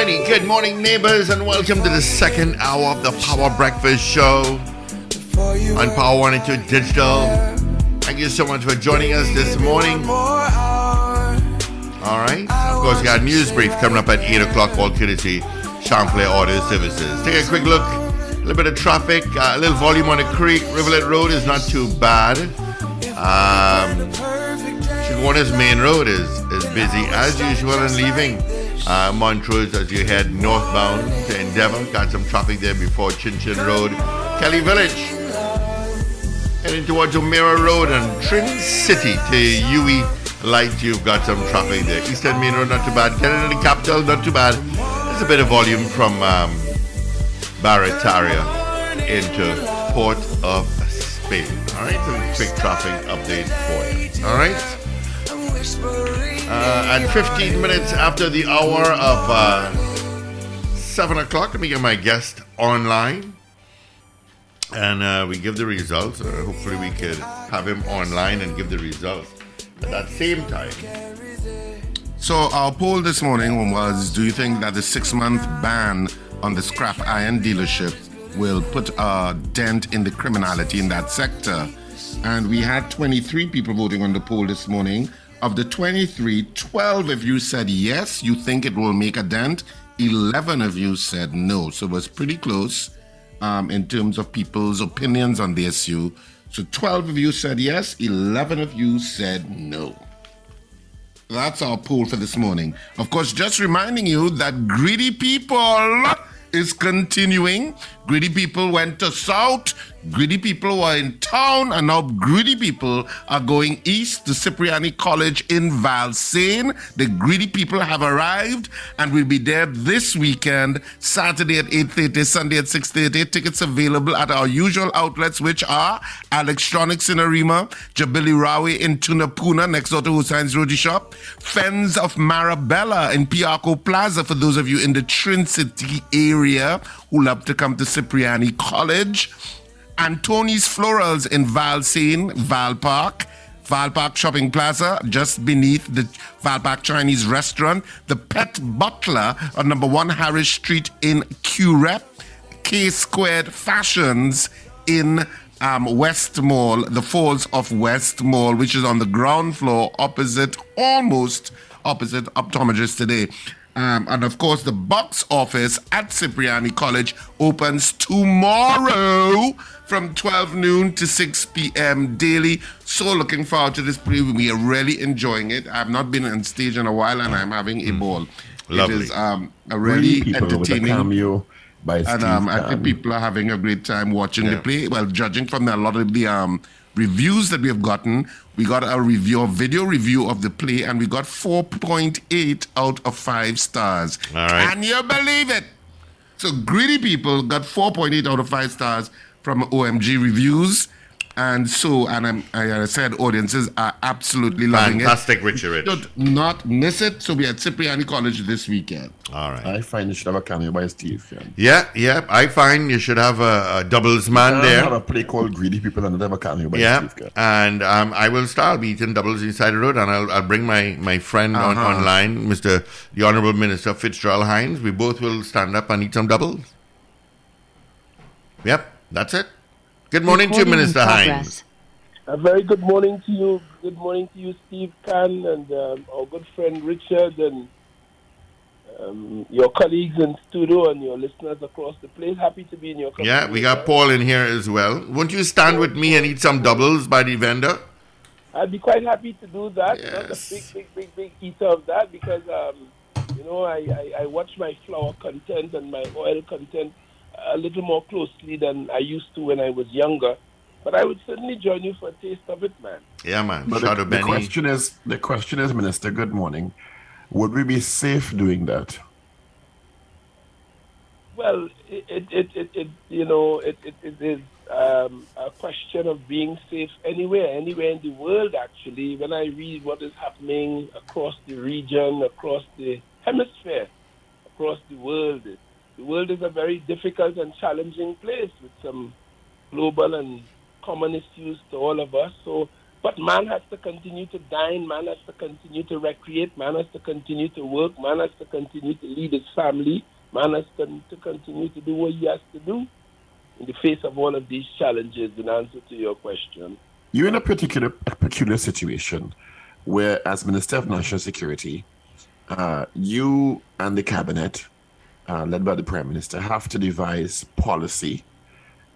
Alrighty, good morning, neighbors, and welcome to the second hour of the Power Breakfast Show on Power 102 Digital. Thank you so much for joining us this morning. Alright, of course, we got news brief coming up at 8 o'clock, courtesy Champlain Auto Services. Take a quick look, a little bit of traffic, uh, a little volume on the creek. Rivulet Road is not too bad. Um. Chaguanas main road is, is busy as usual and leaving uh, Montrose as you head northbound to Endeavour. Got some traffic there before Chin Chin Road, Kelly Village. Heading towards O'Meara Road and Trin City to UE Light. You've got some traffic there. Eastern Main Road, not too bad. The capital, not too bad. There's a bit of volume from um, Barataria into Port of Spain. All right, so quick traffic update for you. All right. I'm. Uh, and 15 minutes after the hour of uh, 7 o'clock, let me get my guest online. And uh, we give the results. Uh, hopefully, we could have him online and give the results at that same time. So our poll this morning was: Do you think that the six-month ban on the scrap iron dealership will put a dent in the criminality in that sector? And we had 23 people voting on the poll this morning. Of the 23, 12 of you said yes, you think it will make a dent. 11 of you said no. So it was pretty close um, in terms of people's opinions on the issue. So 12 of you said yes, 11 of you said no. That's our poll for this morning. Of course, just reminding you that greedy people is continuing. Greedy people went to south. Greedy people were in town, and now greedy people are going east to Cipriani College in Valsayn. The greedy people have arrived, and will be there this weekend, Saturday at 8:30, Sunday at 6:30. Tickets available at our usual outlets, which are Electronics in Arima, Jabili Rawi in Tunapuna, next door to Hussein's Roti Shop, Fens of Marabella in Piarco Plaza for those of you in the Trincity area who love to come to Cipriani College. Antoni's Florals in Valsayn, Val Park. Val Park Shopping Plaza, just beneath the Val Park Chinese restaurant. The Pet Butler on number one Harris Street in Curepe. K Squared Fashions in um, West Mall, the Falls of West Mall, which is on the ground floor opposite, almost opposite Optometrist today. Um, and of course, the box office at Cipriani College opens tomorrow from 12 noon to 6 p.m. daily. So looking forward to this play. We are really enjoying it. I've not been on stage in a while and I'm having a ball. Lovely. It is um, a really people with a entertaining cameo by and um, I think people are having a great time watching the play. Well, judging from the, a lot of the um, reviews that we have gotten, we got a review, a video review of the play, and we got 4.8 out of 5 stars. All right. Can you believe it? So greedy people got 4.8 out of 5 stars from OMG reviews. And so, and I'm, I said audiences are absolutely loving Fantastic, it. Richie Rich. Should not miss it. So we at Cipriani College this weekend. All right. I find you should have a cameo by Steve. Yeah. Yeah, yeah. I find you should have a, a doubles man I there. have a play called Greedy People and they have a cameo by Yeah, Steve. Caan. and um, I will start. I'll be eating doubles inside the road, and I'll, I'll bring my, my friend on, Uh-huh. online, Mr. the Honorable Minister Fitzgerald Hinds. We both will stand up and eat some doubles. Yep, that's it. Good morning to you, Minister Hinds. A very good morning to you. Good morning to you, Steve Khan, and um, our good friend Richard, and um, your colleagues in studio and your listeners across the place. Happy to be in your company. Yeah, we got Paul in here as well. Won't you stand with me and eat some doubles by the vendor? I'd be quite happy to do that. Not a Yes. big, big, big, big eater of that because, um, you know, I, I, I watch my flour content and my oil content a little more closely than I used to when I was younger. But I would certainly join you for a taste of it, man. Yeah, man. But Shout the, out the question is, the question is, Minister. Good morning. Would we be safe doing that? Well, it, it, it, it, it you know, it, it, it is um, a question of being safe anywhere, anywhere in the world, actually. When I read what is happening across the region, across the hemisphere, across the world, the world is a very difficult and challenging place with some global and common issues to all of us. So, but man has to continue to dine, man has to continue to recreate, man has to continue to work, man has to continue to lead his family, man has to, to continue to do what he has to do in the face of all of these challenges. In answer to your question, You're in a particular a peculiar situation where, as Minister of National Security, uh, you and the cabinet, uh, led by the Prime Minister, have to devise policy.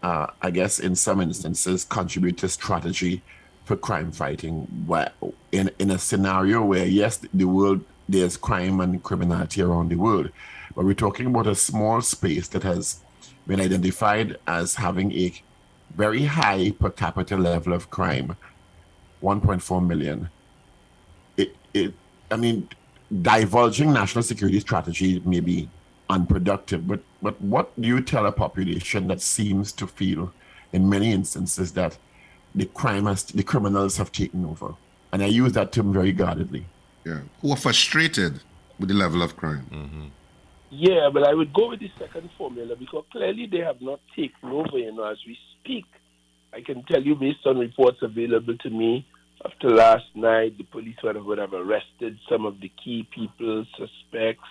Uh, I guess in some instances, contribute to strategy for crime fighting. Where in in a scenario where yes, the world there's crime and criminality around the world, but we're talking about a small space that has been identified as having a very high per capita level of crime 1.4 million it, it i mean divulging national security strategy may be unproductive but but what do you tell a population that seems to feel in many instances that the crime has the criminals have taken over and i use that term very guardedly Yeah. Who are frustrated with the level of crime. Mm-hmm. yeah, but I would go with the second formula because clearly they have not taken over, you know, as we speak. I can tell you based on reports available to me after last night, the police would have, would have arrested some of the key people, suspects,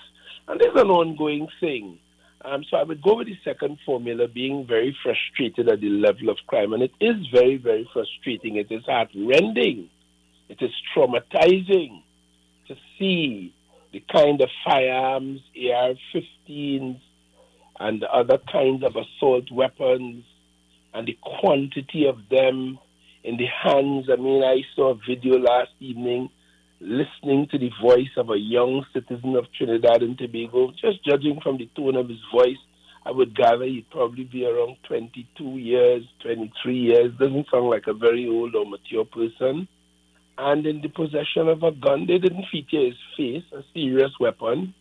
and there's an ongoing thing. Um, so I would go with the second formula, being very frustrated at the level of crime. And it is very, very frustrating. It is heart-rending. It is traumatizing to see the kind of firearms, AR-15s, and other kinds of assault weapons, and the quantity of them in the hands. I mean, I saw a video last evening listening to the voice of a young citizen of Trinidad and Tobago. Just judging from the tone of his voice, I would gather he'd probably be around 22 years, 23 years. Doesn't sound like a very old or mature person. And in the possession of a gun, they didn't feature his face, a serious weapon.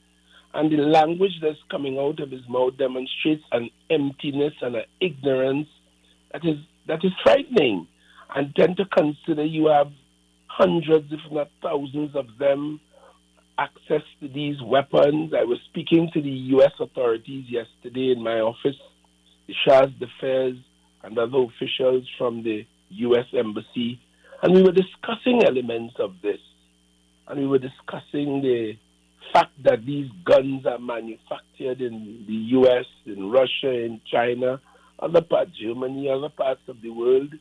And the language that's coming out of his mouth demonstrates an emptiness and an ignorance that is that is frightening. And then to consider you have hundreds, if not thousands of them access to these weapons. I was speaking to the U.S. authorities yesterday in my office, the Chargé d'Affaires and other officials from the U.S. Embassy, and we were discussing elements of this. And we were discussing the fact that these guns are manufactured in the U.S., in Russia, in China, other parts, Germany, other parts of the world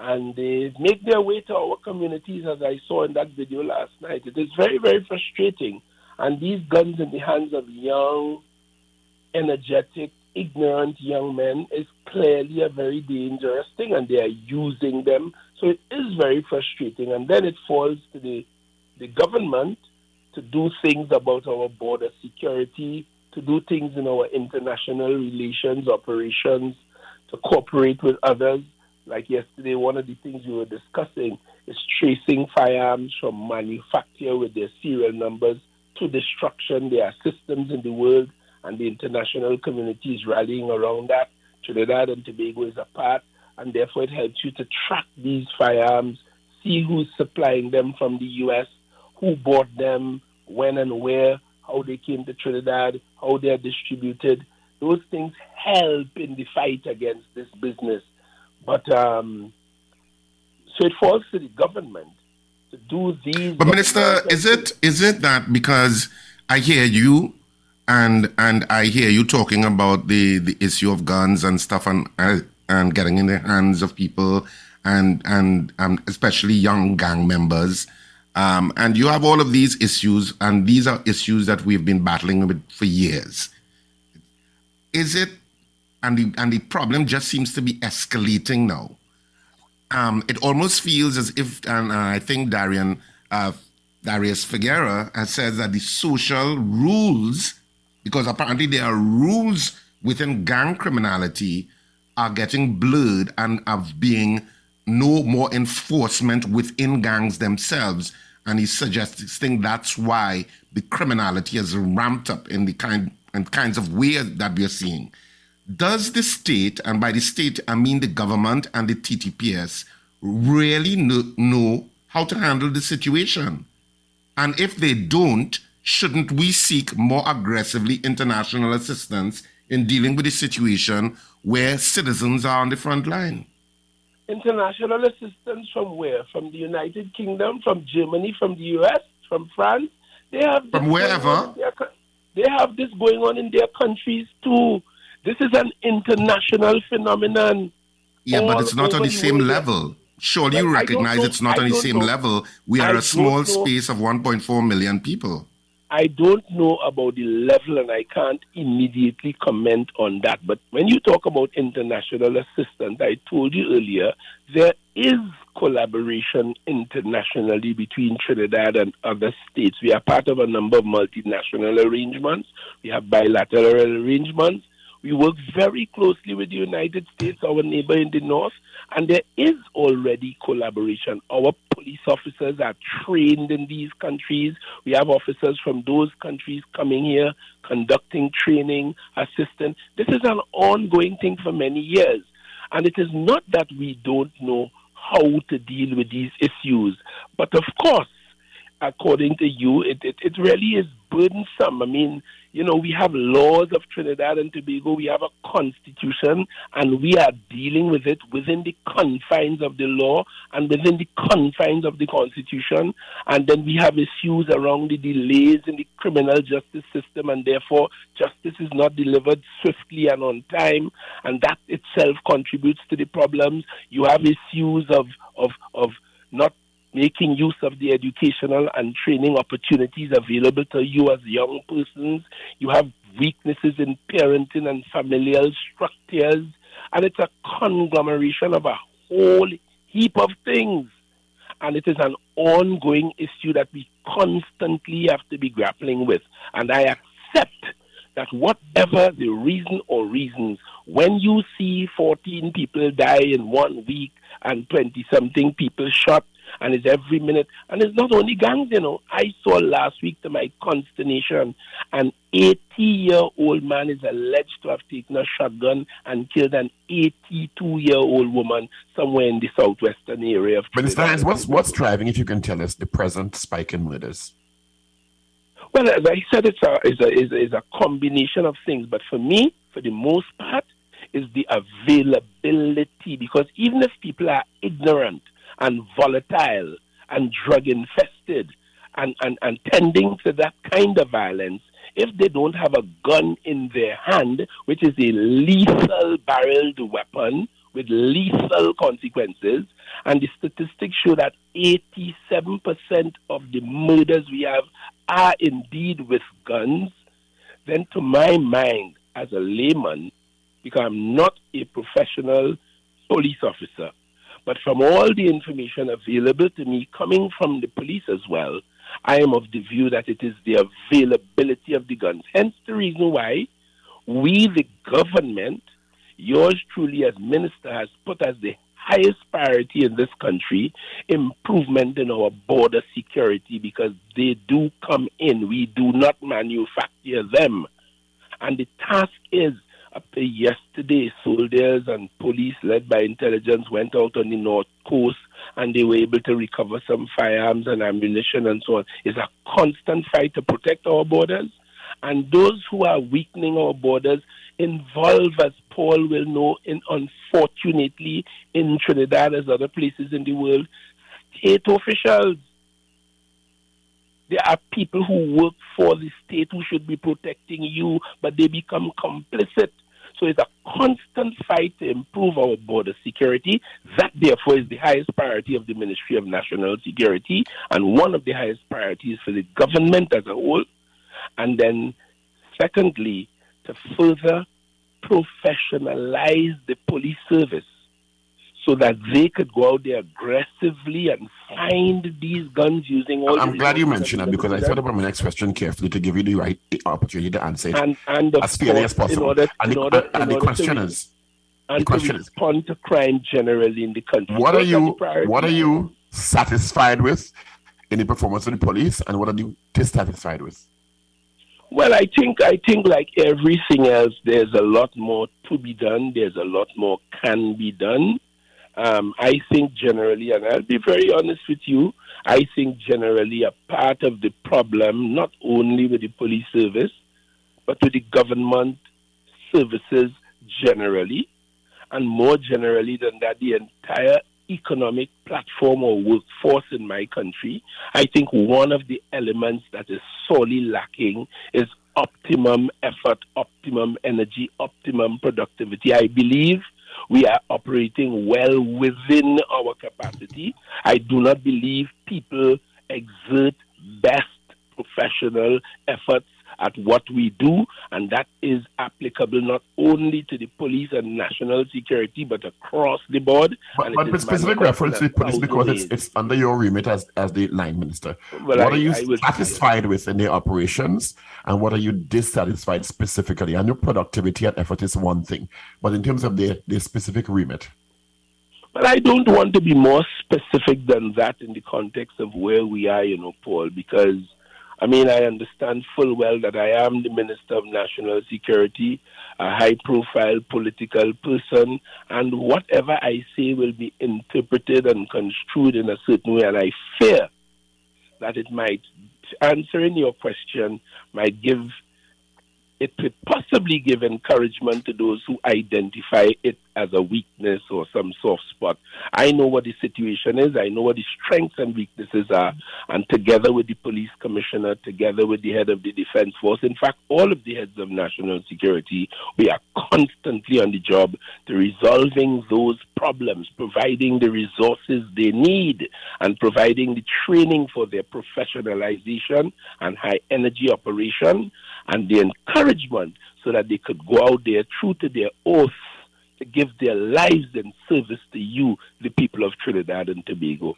and they make their way to our communities, as I saw in that video last night. It is very, very frustrating. And these guns in the hands of young, energetic, ignorant young men is clearly a very dangerous thing, and they are using them. So it is very frustrating. And then it falls to the, the government to do things about our border security, to do things in our international relations, operations, to cooperate with others like yesterday, one of the things we were discussing is tracing firearms from manufacture with their serial numbers to destruction. There are systems in the world, and the international community is rallying around that. Trinidad and Tobago is a part, and therefore it helps you to track these firearms, see who's supplying them from the U.S., who bought them, when and where, how they came to Trinidad, how they are distributed. Those things help in the fight against this business. But um, so it falls to the government to do these. But Minister, is it is it that because I hear you and and I hear you talking about the the issue of guns and stuff and uh, and getting in the hands of people and and um, especially young gang members. Um, and you have all of these issues, and these are issues that we've been battling with for years. Is it and the and the problem just seems to be escalating now. Um, it almost feels as if, and uh, I think Darian uh, Darius Figueira has said that the social rules, because apparently there are rules within gang criminality, are getting blurred and of being no more enforcement within gangs themselves. and he's suggesting that's why the criminality has ramped up in the kind and kinds of ways that we are seeing. Does the state, and by the state I mean the government and the TTPS, really know, know how to handle the situation? And if they don't, shouldn't we seek more aggressively international assistance in dealing with the situation where citizens are on the front line? International assistance from where? From the United Kingdom, from Germany, from the US, from France? They have From wherever? their They have this going on in their countries too. This is an international phenomenon. Yeah, but it's not on the same level. Surely Well, you recognize know- it's not I on the same know. level. We are I a small space of 1.4 million people. I don't know about the level and I can't immediately comment on that. But when you talk about international assistance, I told you earlier, there is collaboration internationally between Trinidad and other states. We are part of a number of multinational arrangements, we have bilateral arrangements. We work very closely with the United States, our neighbor in the north, and there is already collaboration. Our police officers are trained in these countries. We have officers from those countries coming here, conducting training, assisting. This is an ongoing thing for many years. And it is not that we don't know how to deal with these issues. But of course, according to you, it, it, it really is burdensome. I mean, you know, we have laws of Trinidad and Tobago, we have a constitution, and we are dealing with it within the confines of the law and within the confines of the constitution. And then we have issues around the delays in the criminal justice system, and therefore justice is not delivered swiftly and on time, and that itself contributes to the problems. You have issues of, of, of not making use of the educational and training opportunities available to you as young persons. You have weaknesses in parenting and familial structures, and it's a conglomeration of a whole heap of things. And it is an ongoing issue that we constantly have to be grappling with. And I accept that whatever the reason or reasons, when you see 14 people die in one week and 20 something people shot, and it's every minute, and it's not only gangs, you know. I saw last week, to my consternation, an 80 year old man is alleged to have taken a shotgun and killed an 82 year old woman somewhere in the southwestern area of Minister Trinidad. What's, what's driving, if you can tell us, the present spike in murders? Well, as I said, it's a, it's a, it's a, it's a combination of things. But for me, for the most part, is the availability. Because even if people are ignorant and volatile and drug infested and, and, and tending to that kind of violence, if they don't have a gun in their hand, which is a lethal barreled weapon with lethal consequences, and the statistics show that 87% of the murders we have are indeed with guns, then to my mind, as a layman, because I'm not a professional police officer, but from all the information available to me coming from the police as well, I am of the view that it is the availability of the guns. Hence the reason why we, the government, yours truly as minister, has put as the highest priority in this country improvement in our border security because they do come in. We do not manufacture them. And the task is to yesterday, soldiers and police led by intelligence went out on the north coast and they were able to recover some firearms and ammunition and so on. It's a constant fight to protect our borders. And those who are weakening our borders involve, as Paul will know, in unfortunately in Trinidad as other places in the world, state officials. There are people who work for the state who should be protecting you, but they become complicit. So it's a constant fight to improve our border security. That, therefore, is the highest priority of the Ministry of National Security and one of the highest priorities for the government as a whole. And then, secondly, to further professionalize the police service so that they could go out there aggressively and find these guns using all I'm glad you mentioned that because I thought about my next question carefully to give you the right opportunity to answer it and and as fairly as possible. order, and the, order, and the question is, and the question to is- respond to crime generally in the country. what are you what are you satisfied with in the performance of the police, and what are you dissatisfied with? Well, I think I think like everything else, there's a lot more to be done. There's a lot more can be done. Um, I think generally, and I'll be very honest with you, I think generally a part of the problem, not only with the police service, but with the government services generally, and more generally than that, the entire economic platform or workforce in my country, I think one of the elements that is sorely lacking is optimum effort, optimum energy, optimum productivity. I believe we are operating well within our capacity. I do not believe people exert best professional efforts at what we do, and that is applicable not only to the police and national security, but across the board. But, but with specific reference to police because it's, it's under your remit as, as the line minister. Well, what I, are you satisfied with in the operations, and what are you dissatisfied specifically? I know productivity and effort is one thing, but in terms of the, the specific remit. But I don't want to be more specific than that in the context of where we are, you know, Paul, because I mean, I understand full well that I am the Minister of National Security, a high profile political person, and whatever I say will be interpreted and construed in a certain way. And I fear that it might, answering your question, might give it could possibly give encouragement to those who identify it as a weakness or some soft spot. I know what the situation is, I know what the strengths and weaknesses are, and together with the police commissioner, together with the head of the defense force, in fact, all of the heads of national security, we are constantly on the job to resolving those problems, providing the resources they need, and providing the training for their professionalization and high energy operation and the encouragement so that they could go out there true to their oath to give their lives and service to you, the people of Trinidad and Tobago.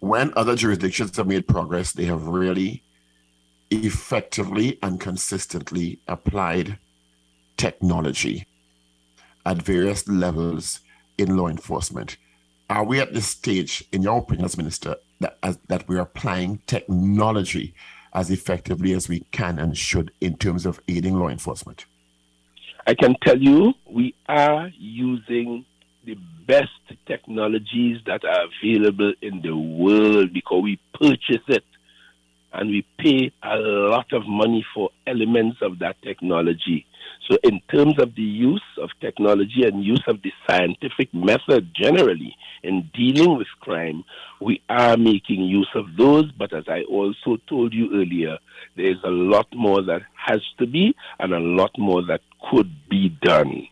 When other jurisdictions have made progress, they have really effectively and consistently applied technology at various levels in law enforcement. Are we at this stage, in your opinion, as Minister, that, as, that we're applying technology as effectively as we can and should in terms of aiding law enforcement? I can tell you we are using the best technologies that are available in the world because we purchase it and we pay a lot of money for elements of that technology. So, in terms of the use of technology and use of the scientific method generally in dealing with crime, we are making use of those. But as I also told you earlier, there's a lot more that has to be and a lot more that could be done.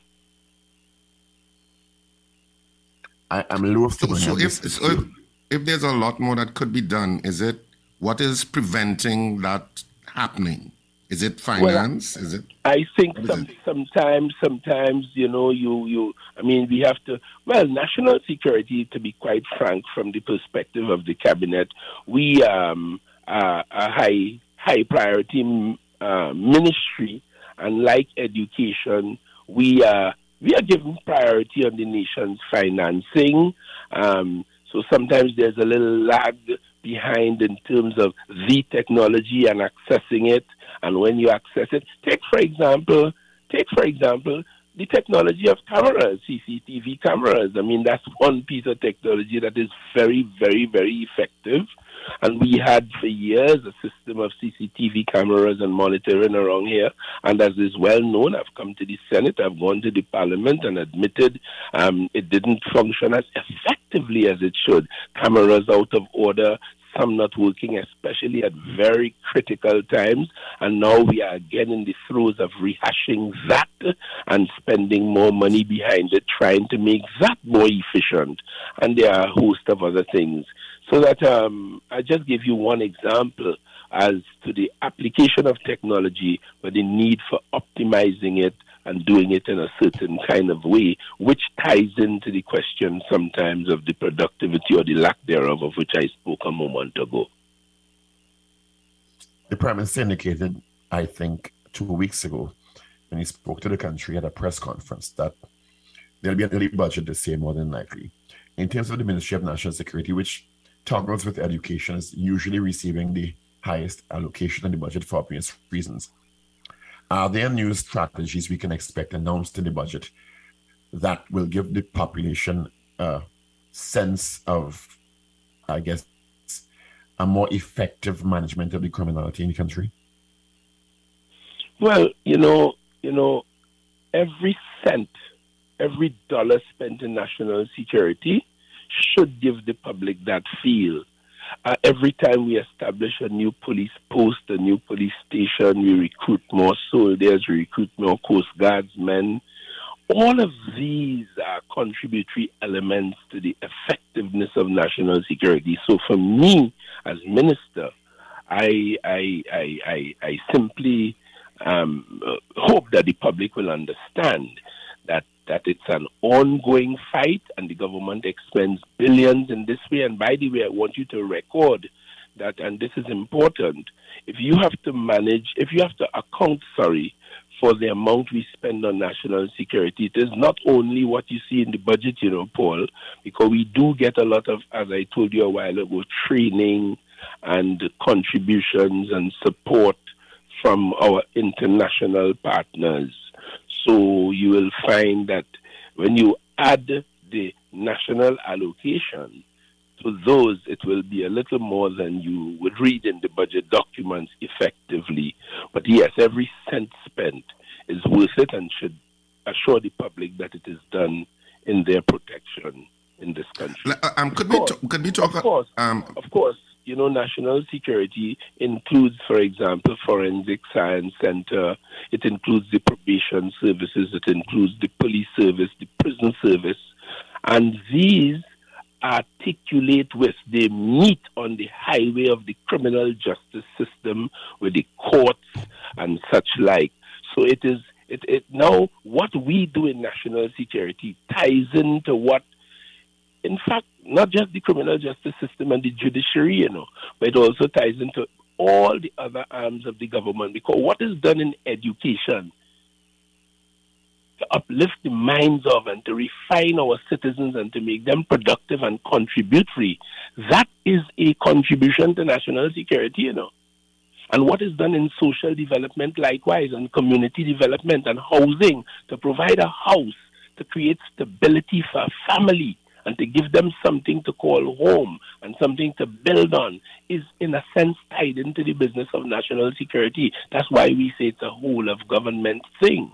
I, am loath to so, so if, so if, if there's a lot more that could be done, is it what is preventing that happening? Is it finance? Well, is it? I think some, sometimes, sometimes you know, you you. I mean, we have to. Well, national security, to be quite frank, from the perspective of the cabinet, we um are a high high priority uh, ministry, and like education, we are we are giving priority on the nation's financing. Um, so sometimes there's a little lag behind in terms of the technology and accessing it and when you access it. Take for example, take for example the technology of cameras, CCTV cameras. I mean, that's one piece of technology that is very, very, very effective. And we had for years a system of CCTV cameras and monitoring around here. And as is well known, I've come to the Senate, I've gone to the Parliament and admitted um, it didn't function as effectively as it should. Cameras out of order, some not working, especially at very critical times. And now we are again in the throes of rehashing that and spending more money behind it, trying to make that more efficient. And there are a host of other things. So that um, I just give you one example as to the application of technology, but the need for optimizing it and doing it in a certain kind of way, which ties into the question sometimes of the productivity or the lack thereof, of which I spoke a moment ago. The Prime Minister indicated, I think, two weeks ago, when he spoke to the country at a press conference, that there'll be an early budget this year, more than likely. In terms of the Ministry of National Security, which toggles with education is usually receiving the highest allocation in the budget for obvious reasons. Are there new strategies we can expect announced in the budget that will give the population a sense of, I guess, a more effective management of the criminality in the country? Well, you know, you know, every cent, every dollar spent in national security should give the public that feel. Uh, every time we establish a new police post, a new police station, we recruit more soldiers, we recruit more Coast Guardsmen. All of these are contributory elements to the effectiveness of national security. So for me, as minister, I, I, I, I, I simply um, uh, hope that the public will understand that that it's an ongoing fight and the government expends billions in this way. And by the way, I want you to record that, and this is important. If you have to manage, if you have to account, sorry, for the amount we spend on national security, it is not only what you see in the budget, you know, Paul, because we do get a lot of, as I told you a while ago, training and contributions and support from our international partners. So you will find that when you add the national allocation to those, it will be a little more than you would read in the budget documents effectively. But yes, every cent spent is worth it and should assure the public that it is done in their protection in this country. Uh, Um, could we course. could we talk? Of course. Um, Of course, you know, national security includes, for example, Forensic Science Center. It includes the probation services. It includes the police service, the prison service. And these articulate with, they meet on the highway of the criminal justice system with the courts and such like. So it is, it, it now what we do in national security ties into what in fact, not just the criminal justice system and the judiciary, you know, but it also ties into all the other arms of the government. Because what is done in education to uplift the minds of and to refine our citizens and to make them productive and contributory, that is a contribution to national security, you know. And what is done in social development, likewise, and community development and housing to provide a house to create stability for a family and to give them something to call home and something to build on is, in a sense, tied into the business of national security. That's why we say it's a whole of government thing.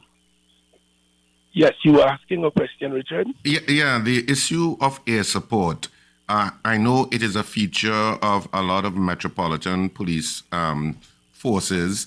Yes, you were asking a question, Richard? Yeah, yeah, the issue of air support. Uh, I know it is a feature of a lot of metropolitan police um, forces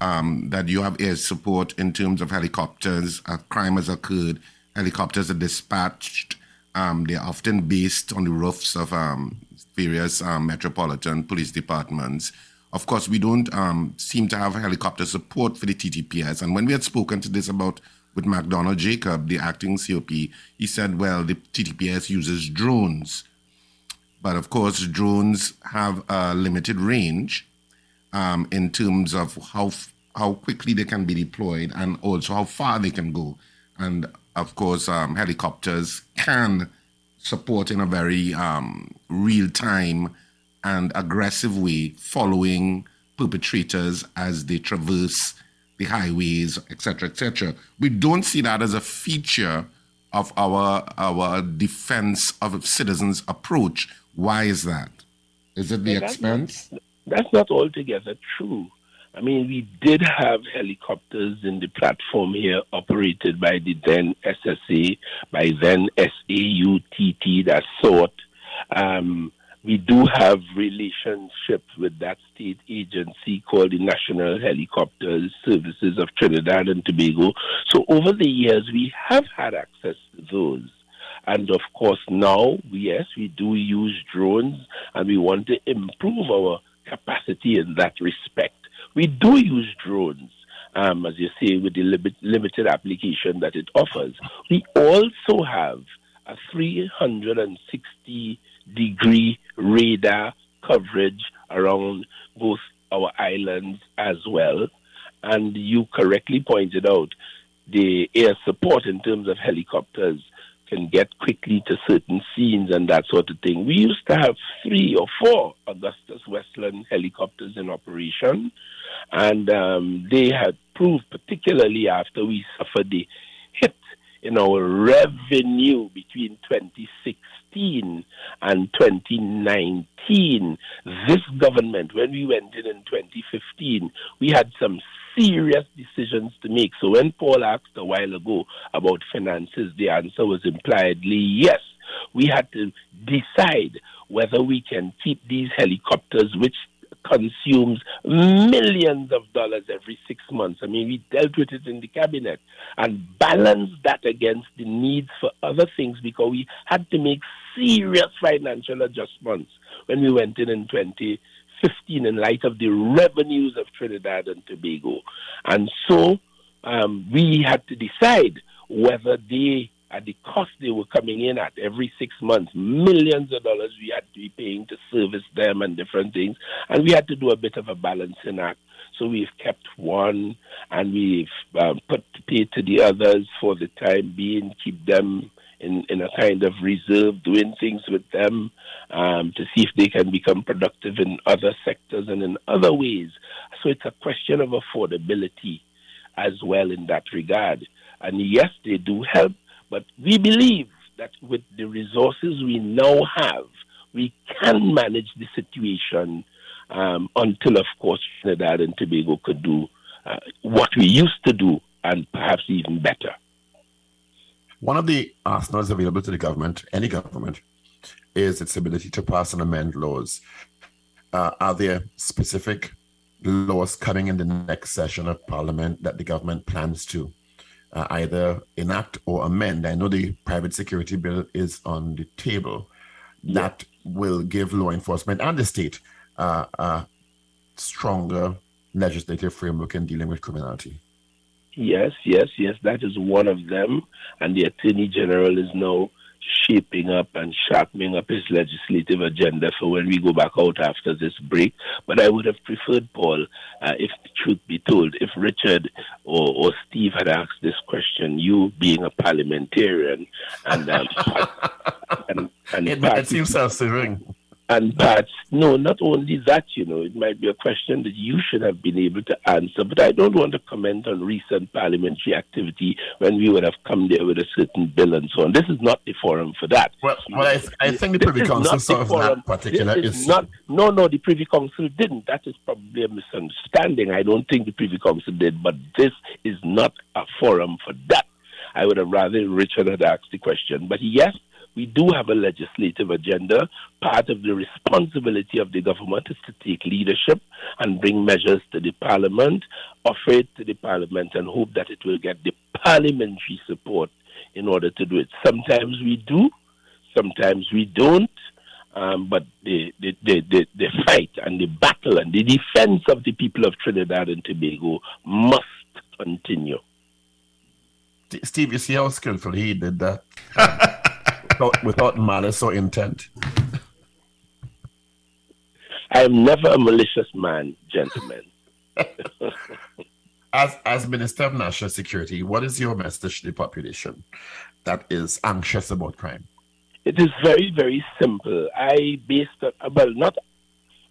um, that you have air support in terms of helicopters. A crime has occurred, helicopters are dispatched. Um, they're often based on the roofs of um, various um, metropolitan police departments. Of course, we don't um, seem to have helicopter support for the TTPS. And when we had spoken to this about with McDonald Jacob, the acting COP, he said, well, the TTPS uses drones. But of course, drones have a limited range um, in terms of how how quickly they can be deployed and also how far they can go. And of course, um, helicopters can support in a very um, real time and aggressive way, following perpetrators as they traverse the highways, etc., etc. We don't see that as a feature of our our defense of citizens approach. Why is that? Is it the that's expense? That's not altogether true. I mean, we did have helicopters in the platform here operated by the then SSA, by then SAUTT, that sort. Um, we do have relationships with that state agency called the National Helicopter Services of Trinidad and Tobago. So over the years, we have had access to those. And of course, now, yes, we do use drones and we want to improve our capacity in that respect. We do use drones, um, as you say, with the limit, limited application that it offers. We also have a 360 degree radar coverage around both our islands as well. And you correctly pointed out the air support in terms of helicopters can get quickly to certain scenes and that sort of thing. We used to have three or four AgustaWestland helicopters in operation, and um, they had proved, particularly after we suffered the hit in our revenue between 2016 and 2019. This government, when we went in in 2015, we had some serious decisions to make. So when Paul asked a while ago about finances, the answer was impliedly yes. We had to decide whether we can keep these helicopters, which consumes millions of dollars every six months. I mean, we dealt with it in the cabinet and balanced that against the needs for other things because we had to make serious financial adjustments when we went in in 2015 in light of the revenues of Trinidad and Tobago. And so um, we had to decide whether they at the cost they were coming in at every six months, millions of dollars we had to be paying to service them and different things. And we had to do a bit of a balancing act. So we've kept one and we've um, put pay to the others for the time being, keep them in, in a kind of reserve, doing things with them um, to see if they can become productive in other sectors and in other ways. So it's a question of affordability as well in that regard. And yes, they do help, but we believe that with the resources we now have, we can manage the situation um, until, of course, Trinidad and Tobago could do uh, what we used to do and perhaps even better. One of the arsenals available to the government, any government, is its ability to pass and amend laws. Uh, are there specific laws coming in the next session of Parliament that the government plans to uh, either enact or amend. I know the private security bill is on the table. That will give law enforcement and the state uh, a stronger legislative framework in dealing with criminality. Yes, yes, yes, that is one of them. And the Attorney General is now shaping up and sharpening up his legislative agenda for when we go back out after this break. But I would have preferred, Paul, uh, if the truth be told, if Richard or, or Steve had asked this question, you being a parliamentarian and um, and, and it, it seems self-serving. And perhaps, no, not only that, you know, it might be a question that you should have been able to answer, but I don't want to comment on recent parliamentary activity when we would have come there with a certain bill and so on. This is not the forum for that. Well, well I, I think the Privy Council saw that particular this is issue. Not, no, no, the Privy Council didn't. That is probably a misunderstanding. I don't think the Privy Council did, but this is not a forum for that. I would have rather Richard had asked the question. But yes, we do have a legislative agenda. Part of the responsibility of the government is to take leadership and bring measures to the parliament, offer it to the parliament, and hope that it will get the parliamentary support in order to do it. Sometimes we do, sometimes we don't. Um, but the, the, the, the, the fight and the battle and the defense of the people of Trinidad and Tobago must continue. Steve, you see how skillfully he did that? without, without malice or intent. I am never a malicious man, gentlemen. as as Minister of National Security, what is your message to the population that is anxious about crime? It is very, very simple. I based on, well, not,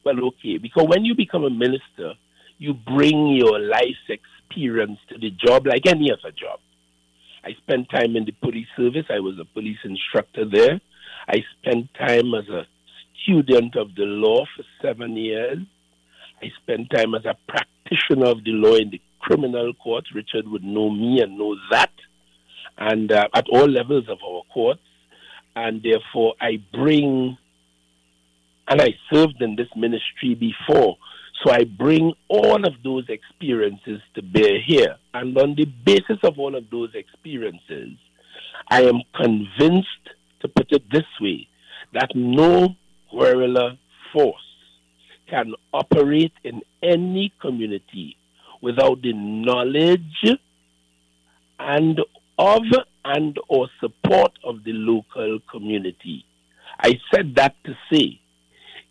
well, okay, because when you become a minister, you bring your life experience to the job like any other job. I spent time in the police service. I was a police instructor there. I spent time as a student of the law for seven years. I spent time as a practitioner of the law in the criminal court. Richard would know me and know that. And uh, at all levels of our courts. And therefore, I bring, and I served in this ministry before. So I bring all of those experiences to bear here. And on the basis of all of those experiences, I am convinced, to put it this way, that no guerrilla force can operate in any community without the knowledge and of and or support of the local community. I said that to say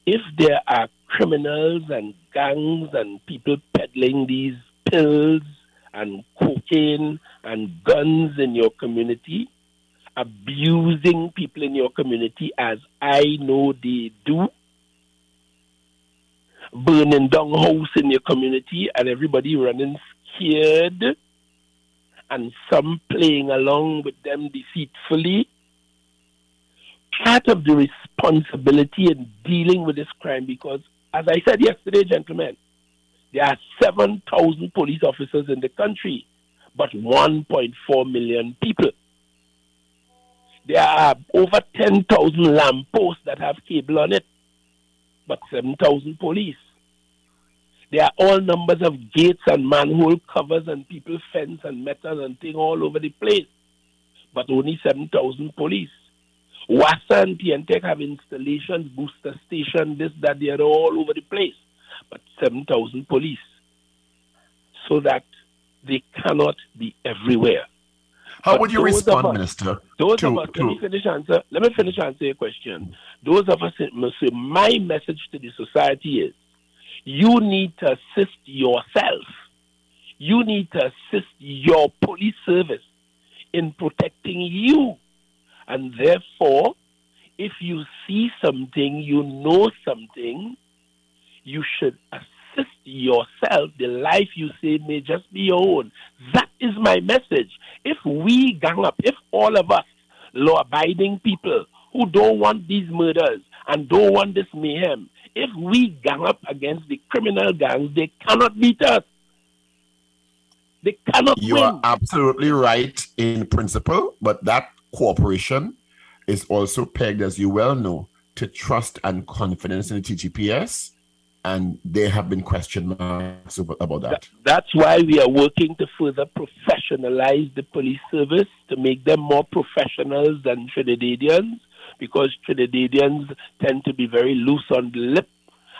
if there are criminals and gangs and people peddling these pills and cocaine and guns in your community, abusing people in your community as I know they do, burning down house in your community and everybody running scared and some playing along with them deceitfully. Part of the responsibility in dealing with this crime, because as I said yesterday, gentlemen, there are 7,000 police officers in the country, but 1.4 million people. There are over 10,000 lampposts that have cable on it, but 7,000 police. There are all numbers of gates and manhole covers and people fence and metal and thing all over the place, but only 7,000 police. WASA and T&TEC have installations, booster station, this, that, the other, all over the place, but 7,000 police. So that they cannot be everywhere. How But would you respond, us- Minister? Those to, of us, let me finish answer. Let me finish answer your question. Those of us say, my message to the society is, you need to assist yourself. You need to assist your police service in protecting you. And therefore, if you see something, you know something, you should assist yourself. The life you say may just be your own. That is my message. If we gang up, if all of us, law abiding people who don't want these murders and don't want this mayhem, if we gang up against the criminal gangs, they cannot beat us. They cannot you win. are absolutely right in principle, but that cooperation is also pegged, as you well know, to trust and confidence in the TTPS, and there have been question marks about. That- That's why we are working to further professionalize the police service to make them more professionals than Trinidadians, because Trinidadians tend to be very loose on the lip.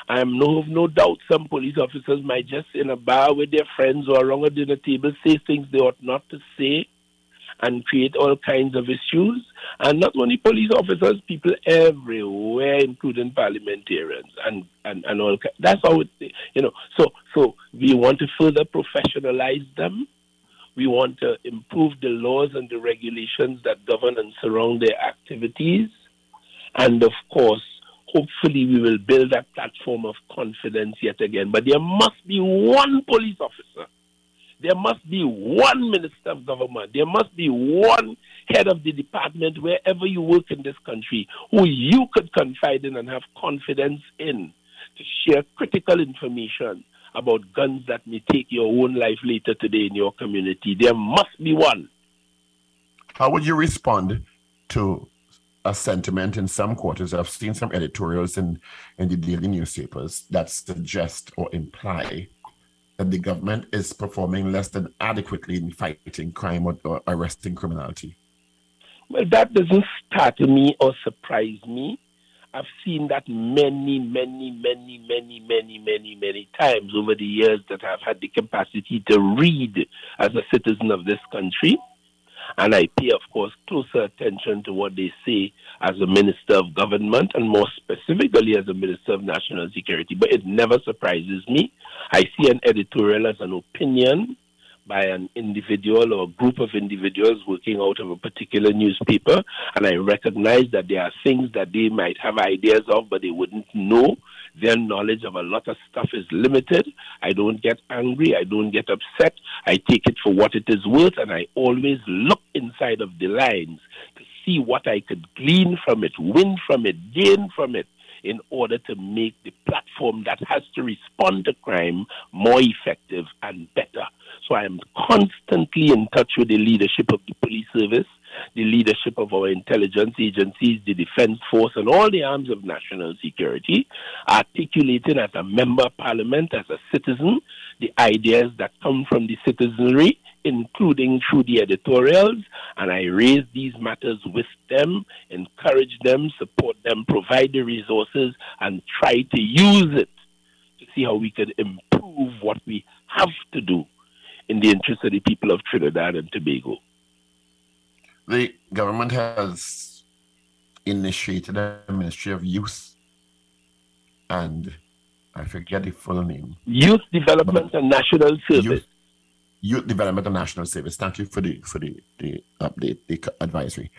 I am no no doubt some police officers might just in a bar with their friends or around a dinner table say things they ought not to say and create all kinds of issues. And not only police officers, people everywhere, including parliamentarians and, and, and all. That's how it, you know. So, so we want to further professionalize them. We want to improve the laws and the regulations that govern and surround their activities. And of course, hopefully we will build that platform of confidence yet again. But there must be one police officer there must be one minister of government. There must be one head of the department wherever you work in this country who you could confide in and have confidence in to share critical information about guns that may take your own life later today in your community. There must be one. How would you respond to a sentiment in some quarters? I've seen some editorials in, in the daily newspapers that suggest or imply that the government is performing less than adequately in fighting crime or, or arresting criminality. Well, that doesn't startle me or surprise me. I've seen that many, many, many, many, many, many, many times over the years that I've had the capacity to read as a citizen of this country. And I pay, of course, closer attention to what they say as a minister of government and more specifically as a minister of national security. But it never surprises me. I see an editorial as an opinion by an individual or group of individuals working out of a particular newspaper, and I recognize that there are things that they might have ideas of, but they wouldn't know. Their knowledge of a lot of stuff is limited. I don't get angry. I don't get upset. I take it for what it is worth, and I always look inside of the lines to see what I could glean from it, win from it, gain from it in order to make the platform that has to respond to crime more effective and better. So I am constantly in touch with the leadership of the police service, the leadership of our intelligence agencies, the defense force, and all the arms of national security, articulating as a member of parliament, as a citizen, the ideas that come from the citizenry, including through the editorials, and I raise these matters with them, encourage them, support them, provide the resources, and try to use it to see how we can improve what we have to do in the interest of the people of Trinidad and Tobago. The government has initiated a Ministry of Youth and I forget the full name. Youth Development and National Service. Youth, Youth Development and National Service. Thank you for the for the, the update, the advisory.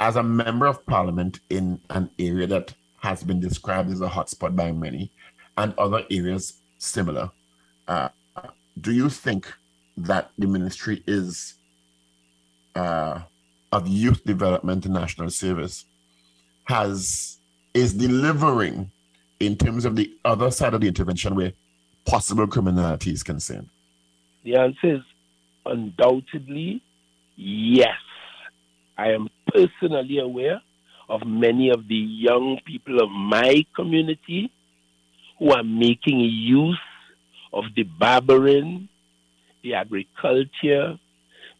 as a member of parliament in an area that has been described as a hotspot by many, and other areas similar, uh, do you think that the ministry is uh, of youth development and national service has is delivering in terms of the other side of the intervention where possible criminality is concerned? The answer is undoubtedly yes. I am personally aware of many of the young people of my community who are making use of the barbering, the agriculture,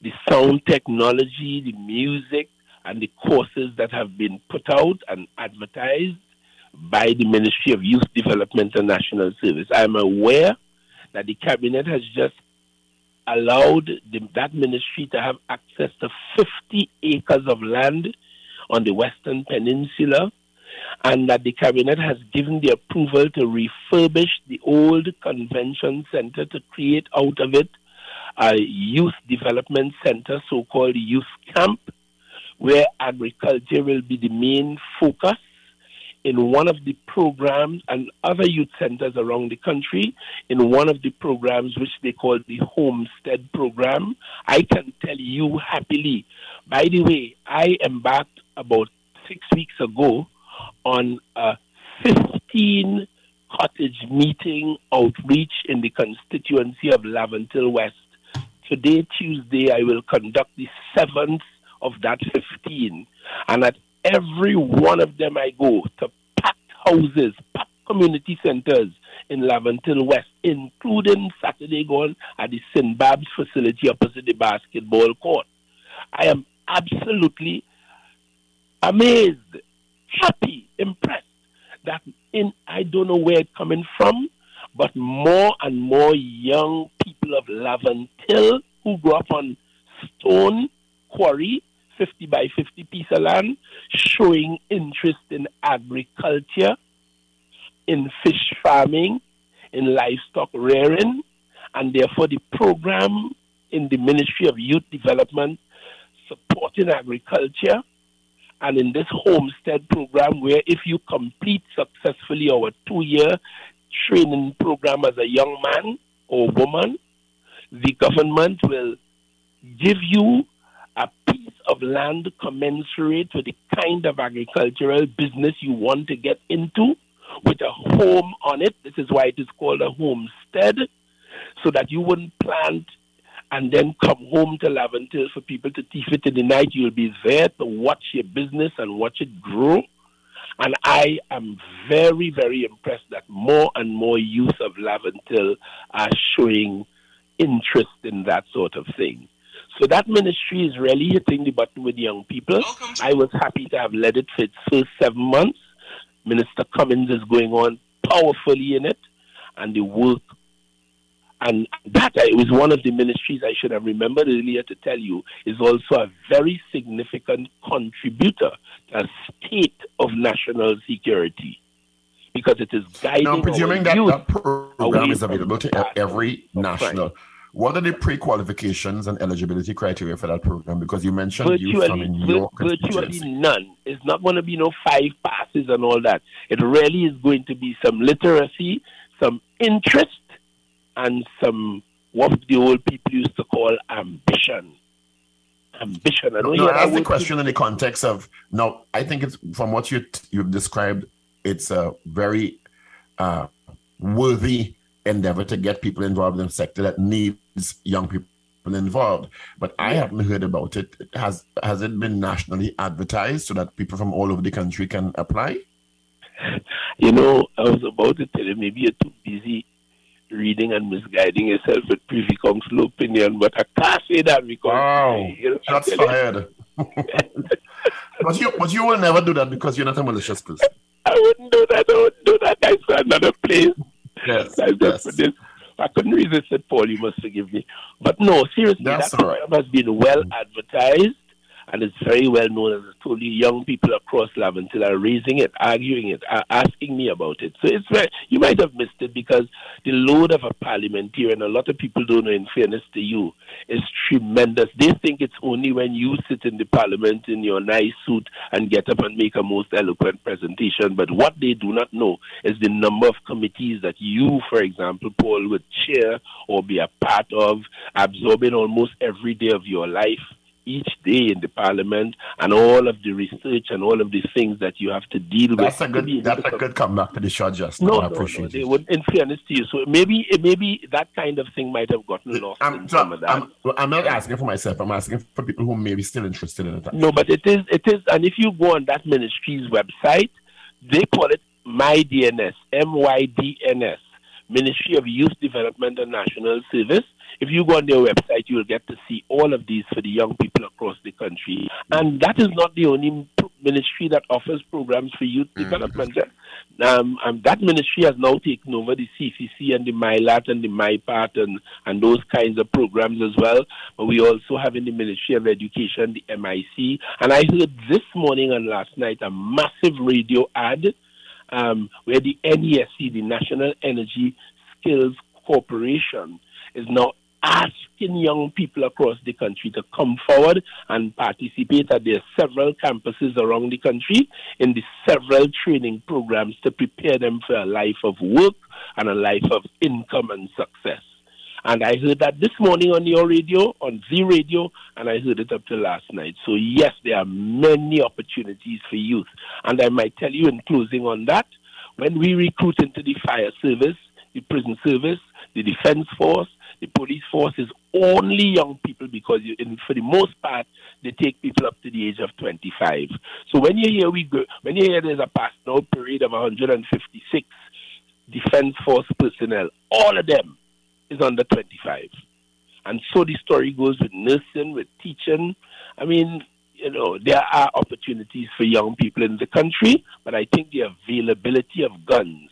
the sound technology, the music, and the courses that have been put out and advertised by the Ministry of Youth Development and National Service. I am aware that the Cabinet has just allowed the, that ministry to have access to 50 acres of land on the Western Peninsula, and that the Cabinet has given the approval to refurbish the old convention center to create out of it a youth development center, so called youth camp, where agriculture will be the main focus. In one of the programs and other youth centers around the country in one of the programs which they call the homestead program i can tell you happily. By the way i embarked about six weeks ago on a 15 cottage meeting outreach in the constituency of laventille west today tuesday i will conduct the seventh of that 15 and at every one of them I go to packed houses, packed community centers in Laventille West, including Saturday going at the St. Facility opposite the basketball court. I am absolutely amazed, happy, impressed that in I don't know where it's coming from, but more and more young people of Laventille who grew up on Stone Quarry 50 by 50 piece of land, showing interest in agriculture, in fish farming, in livestock rearing, and therefore the program in the Ministry of Youth Development supporting agriculture. And in this homestead program where if you complete successfully our two-year training program as a young man or woman, the government will give you a piece of land commensurate with the kind of agricultural business you want to get into with a home on it. This is why it is called a homestead, so that you wouldn't plant and then come home to Laventille for people to thief it in the night. You'll be there to watch your business and watch it grow. And I am very, very impressed that more and more youth of Laventille are showing interest in that sort of thing. So that ministry is really hitting the button with young people. I was happy to have led it for its first seven months. Minister Cummings is going on powerfully in it, and the work. And that uh, it was one of the ministries I should have remembered earlier to tell you is also a very significant contributor to a state of national security because it is guiding. Now, presuming that that program is available to every national, what are the pre-qualifications and eligibility criteria for that program? Because you mentioned youth from in virtually, your virtually none. It's not going to be no five passes and all that. It really is going to be some literacy, some interest, and some what the old people used to call ambition. Ambition. I know No, you no, hear I asked the question in the context of no. I think it's from what you you've described. It's a very uh, worthy endeavor to get people involved in a sector that needs young people involved. But I haven't heard about it. Has has it been nationally advertised so that people from all over the country can apply? You know, I was about to tell you, maybe you're too busy reading and misguiding yourself with Privy Council opinion, but I can't say that because Wow, you know, shots fired. but you but you will never do that because you're not a malicious person. I wouldn't do that. I wouldn't do that. That's for another place. Yes, just for this. I couldn't resist it, Paul. You must forgive me. But no, seriously, That's that right. program has been well advertised, and it's very well known. As I you, young people across Laventille are raising it, arguing it, are asking me about it. So it's very, you might have missed it because the load of a parliamentarian, a lot of people don't know, in fairness to you, is tremendous. They think it's only when you sit in the parliament in your nice suit and get up and make a most eloquent presentation. But what they do not know is the number of committees that you, for example, Paul, would chair or be a part of, absorbing almost every day of your life each day in the parliament and all of the research and all of the things that you have to deal That's with. A good, that's a good comeback to the. Just no, I no, no, appreciate they it. would, in fairness to you. So maybe maybe that kind of thing might have gotten lost I'm, in so some of that. I'm, I'm not asking for myself. I'm asking for people who may be still interested in it. No, but it is it is, and if you go on that ministry's website, they call it MyDNS, M Y D N S, Ministry of Youth Development and National Service. If you go on their website, you'll get to see all of these for the young people across the country. And that is not the only ministry that offers programs for youth development. Um, um, that ministry has now taken over the CCC and the MiLAT and the MYPART and, and those kinds of programs as well. But we also have in the Ministry of Education the MIC. And I heard this morning and last night a massive radio ad um, where the NESC, the National Energy Skills Corporation, is now asking young people across the country to come forward and participate at their several campuses around the country in the several training programs to prepare them for a life of work and a life of income and success. And I heard that this morning on your radio, on Z Radio, and I heard it up to last night. So, yes, there are many opportunities for youth. And I might tell you in closing on that, when we recruit into the fire service, the prison service, the defense force, the police force is only young people because you, for the most part they take people up to the age of 25. So when you hear we go, when you hear there's a past out parade of 156 defense force personnel, all of them is under 25. And so the story goes with nursing, with teaching. I mean, you know, there are opportunities for young people in the country, but I think the availability of guns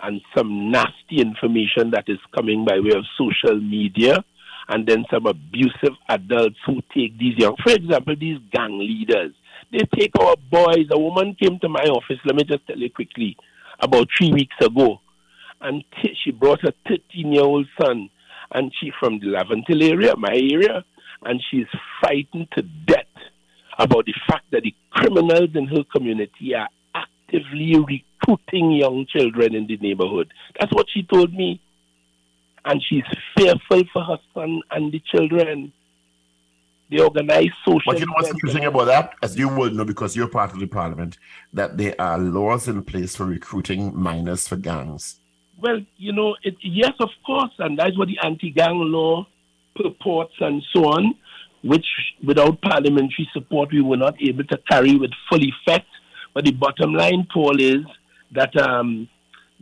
and some nasty information that is coming by way of social media, and then some abusive adults who take these young, for example, these gang leaders. They take our boys. A woman came to my office, let me just tell you quickly, about three weeks ago, and t- she brought a 13 year old son, and she from the Laventille area, my area, and she's frightened to death about the fact that the criminals in her community are actively recruiting young children in the neighborhood. That's what she told me. And she's fearful for her son and the children. They organize social. But you know what's interesting about that, as you will know because you're part of the parliament, that there are laws in place for recruiting minors for gangs. Well, you know, it, yes, of course, and that's what the anti-gang law purports and so on, which without parliamentary support we were not able to carry with full effect. But the bottom line, Paul, is that um,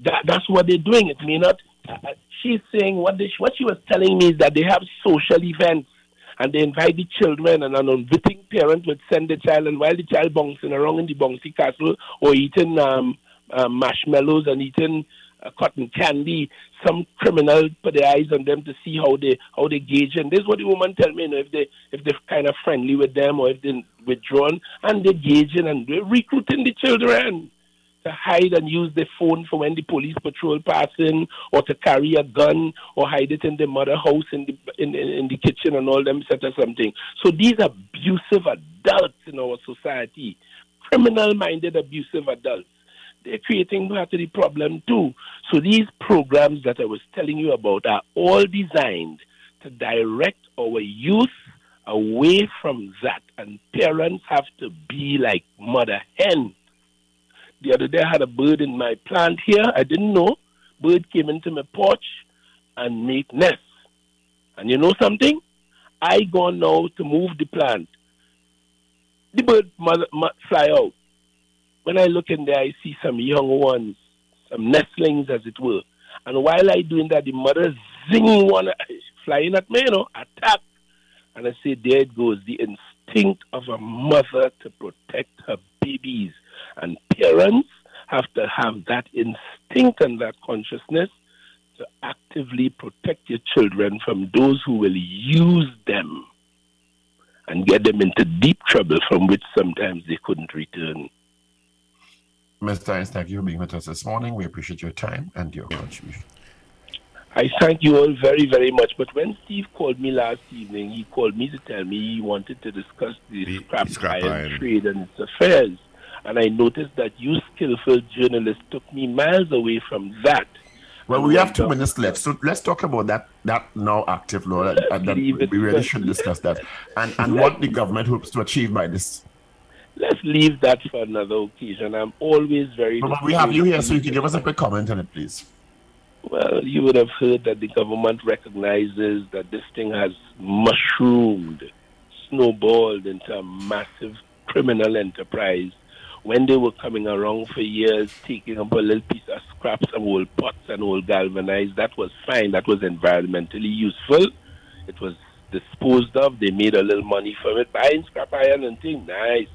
that that's what they're doing. It may not. Uh, she's saying what they, what she was telling me is that they have social events and they invite the children, and an unwitting parent would send the child, and while the child bouncing around in the bouncy castle or eating um, uh, marshmallows and eating uh, cotton candy, some criminal put their eyes on them to see how they how they gauge. And this is what the woman tell me, you know, if they if they're kind of friendly with them or if they're withdrawn, and they're gauging and they're recruiting the children to hide and use their phone for when the police patrol pass in, or to carry a gun, or hide it in the mother house in the in, in, in the kitchen and all them set or something. So these abusive adults in our society, criminal-minded abusive adults, they're creating part of the problem too. So these programs that I was telling you about are all designed to direct our youth away from that, and parents have to be like mother hen the other day I had a bird in my plant here. I didn't know. Bird came into my porch and made nest. And you know something? I gone now to move the plant. The bird mother, mo- fly out. When I look in there, I see some young ones, some nestlings, as it were. And while I doing that, the mother zing one flying at me, you know, attack. And I say, there it goes, the instinct of a mother to protect her babies. And parents have to have that instinct and that consciousness to actively protect your children from those who will use them. and get them into deep trouble from which sometimes they couldn't return. Mr. Hinds, thank you for being with us this morning. We appreciate your time and your contribution. I thank you all very, very much. But when Steve called me last evening, he called me to tell me he wanted to discuss the, The scrap, scrap iron, iron. trade and its affairs. And I noticed that you skillful journalists took me miles away from that. Well, we have two minutes left, so let's talk about that that now active law. That, that, that leave it. we really should discuss that, and and what the government hopes to achieve by this. Let's leave that for another occasion. I'm always very. But we have you here, so you can give us a quick comment on it, please. Well, you would have heard that the government recognizes that this thing has mushroomed, snowballed into a massive criminal enterprise. When they were coming around for years, taking up a little piece of scraps, some old pots and old galvanized, that was fine. That was environmentally useful. It was disposed of. They made a little money from it, buying scrap iron and things. Nice.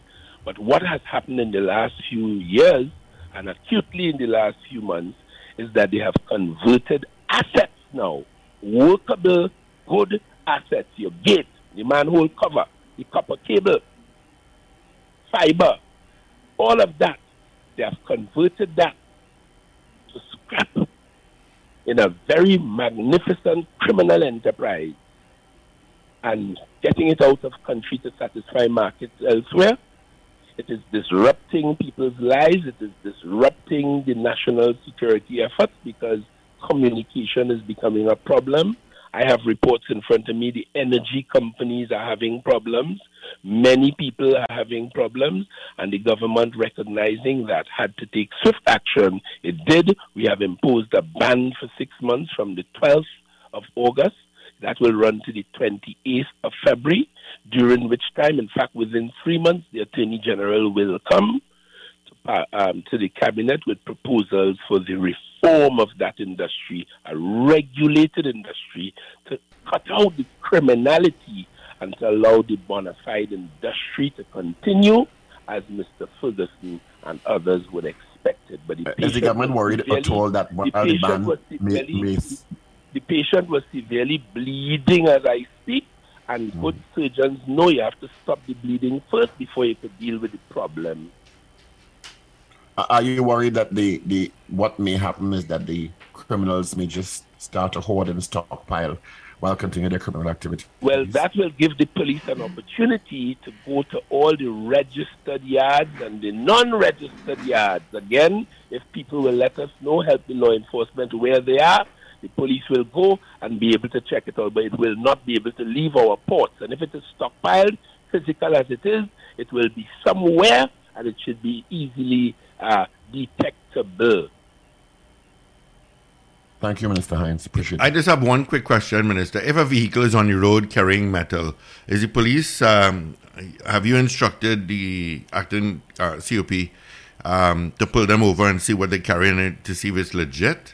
But what has happened in the last few years, and acutely in the last few months, is that they have converted assets now, workable, good assets, your gate, the manhole cover, the copper cable, fiber, all of that. They have converted that to scrap in a very magnificent criminal enterprise and getting it out of country to satisfy markets elsewhere. It is disrupting people's lives. It is disrupting the national security efforts because communication is becoming a problem. I have reports in front of me. The energy companies are having problems. Many people are having problems, and the government recognizing that had to take swift action. It did. We have imposed a ban for six months from the 12th of August. That will run to the 28th of February, during which time, in fact, within three months, the Attorney General will come to, um, to the Cabinet with proposals for the reform of that industry, a regulated industry, to cut out the criminality and to allow the bona fide industry to continue as Mr. Ferguson and others would expect it. But the Uh, Is the government worried at all that one- the the patient ban was may, severely- may the patient was severely bleeding as I speak, and good surgeons know you have to stop the bleeding first before you can deal with the problem. Are you worried that the, the what may happen is that the criminals may just start to hoard and stockpile while continuing their criminal activity? Well, that will give the police an opportunity to go to all the registered yards and the non registered yards. Again, if people will let us know, help the law enforcement where they are, the police will go and be able to check it out, but it will not be able to leave our ports. And if it is stockpiled, physical as it is, it will be somewhere and it should be easily uh, detectable. Thank you, Minister Hinds. Appreciate I just have one quick question, Minister. If a vehicle is on the road carrying metal, is the police, um, have you instructed the acting uh, COP um, to pull them over and see what they're carrying it to see if it's legit?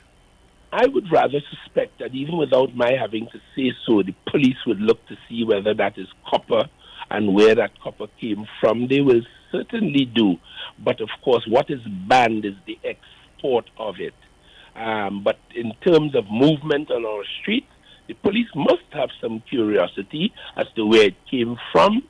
I would rather suspect that even without my having to say so, the police would look to see whether that is copper and where that copper came from. They will certainly do. But of course, what is banned is the export of it. Um, but in terms of movement on our streets, the police must have some curiosity as to where it came from,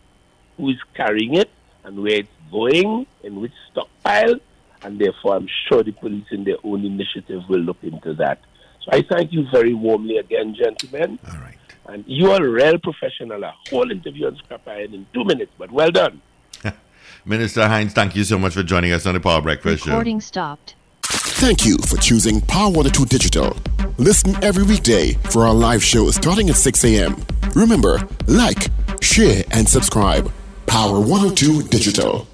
who is carrying it, and where it's going, and which stockpile, and therefore I'm sure the police in their own initiative will look into that. So I thank you very warmly again, gentlemen. All right. And you are a real professional. A whole interview on scrap iron in two minutes, but well done. Minister Hinds, thank you so much for joining us on the Power Breakfast Show. Recording stopped. Thank you for choosing Power 102 Digital. Listen every weekday for our live show starting at 6 a.m. Remember, like, share, and subscribe. Power 102 Digital.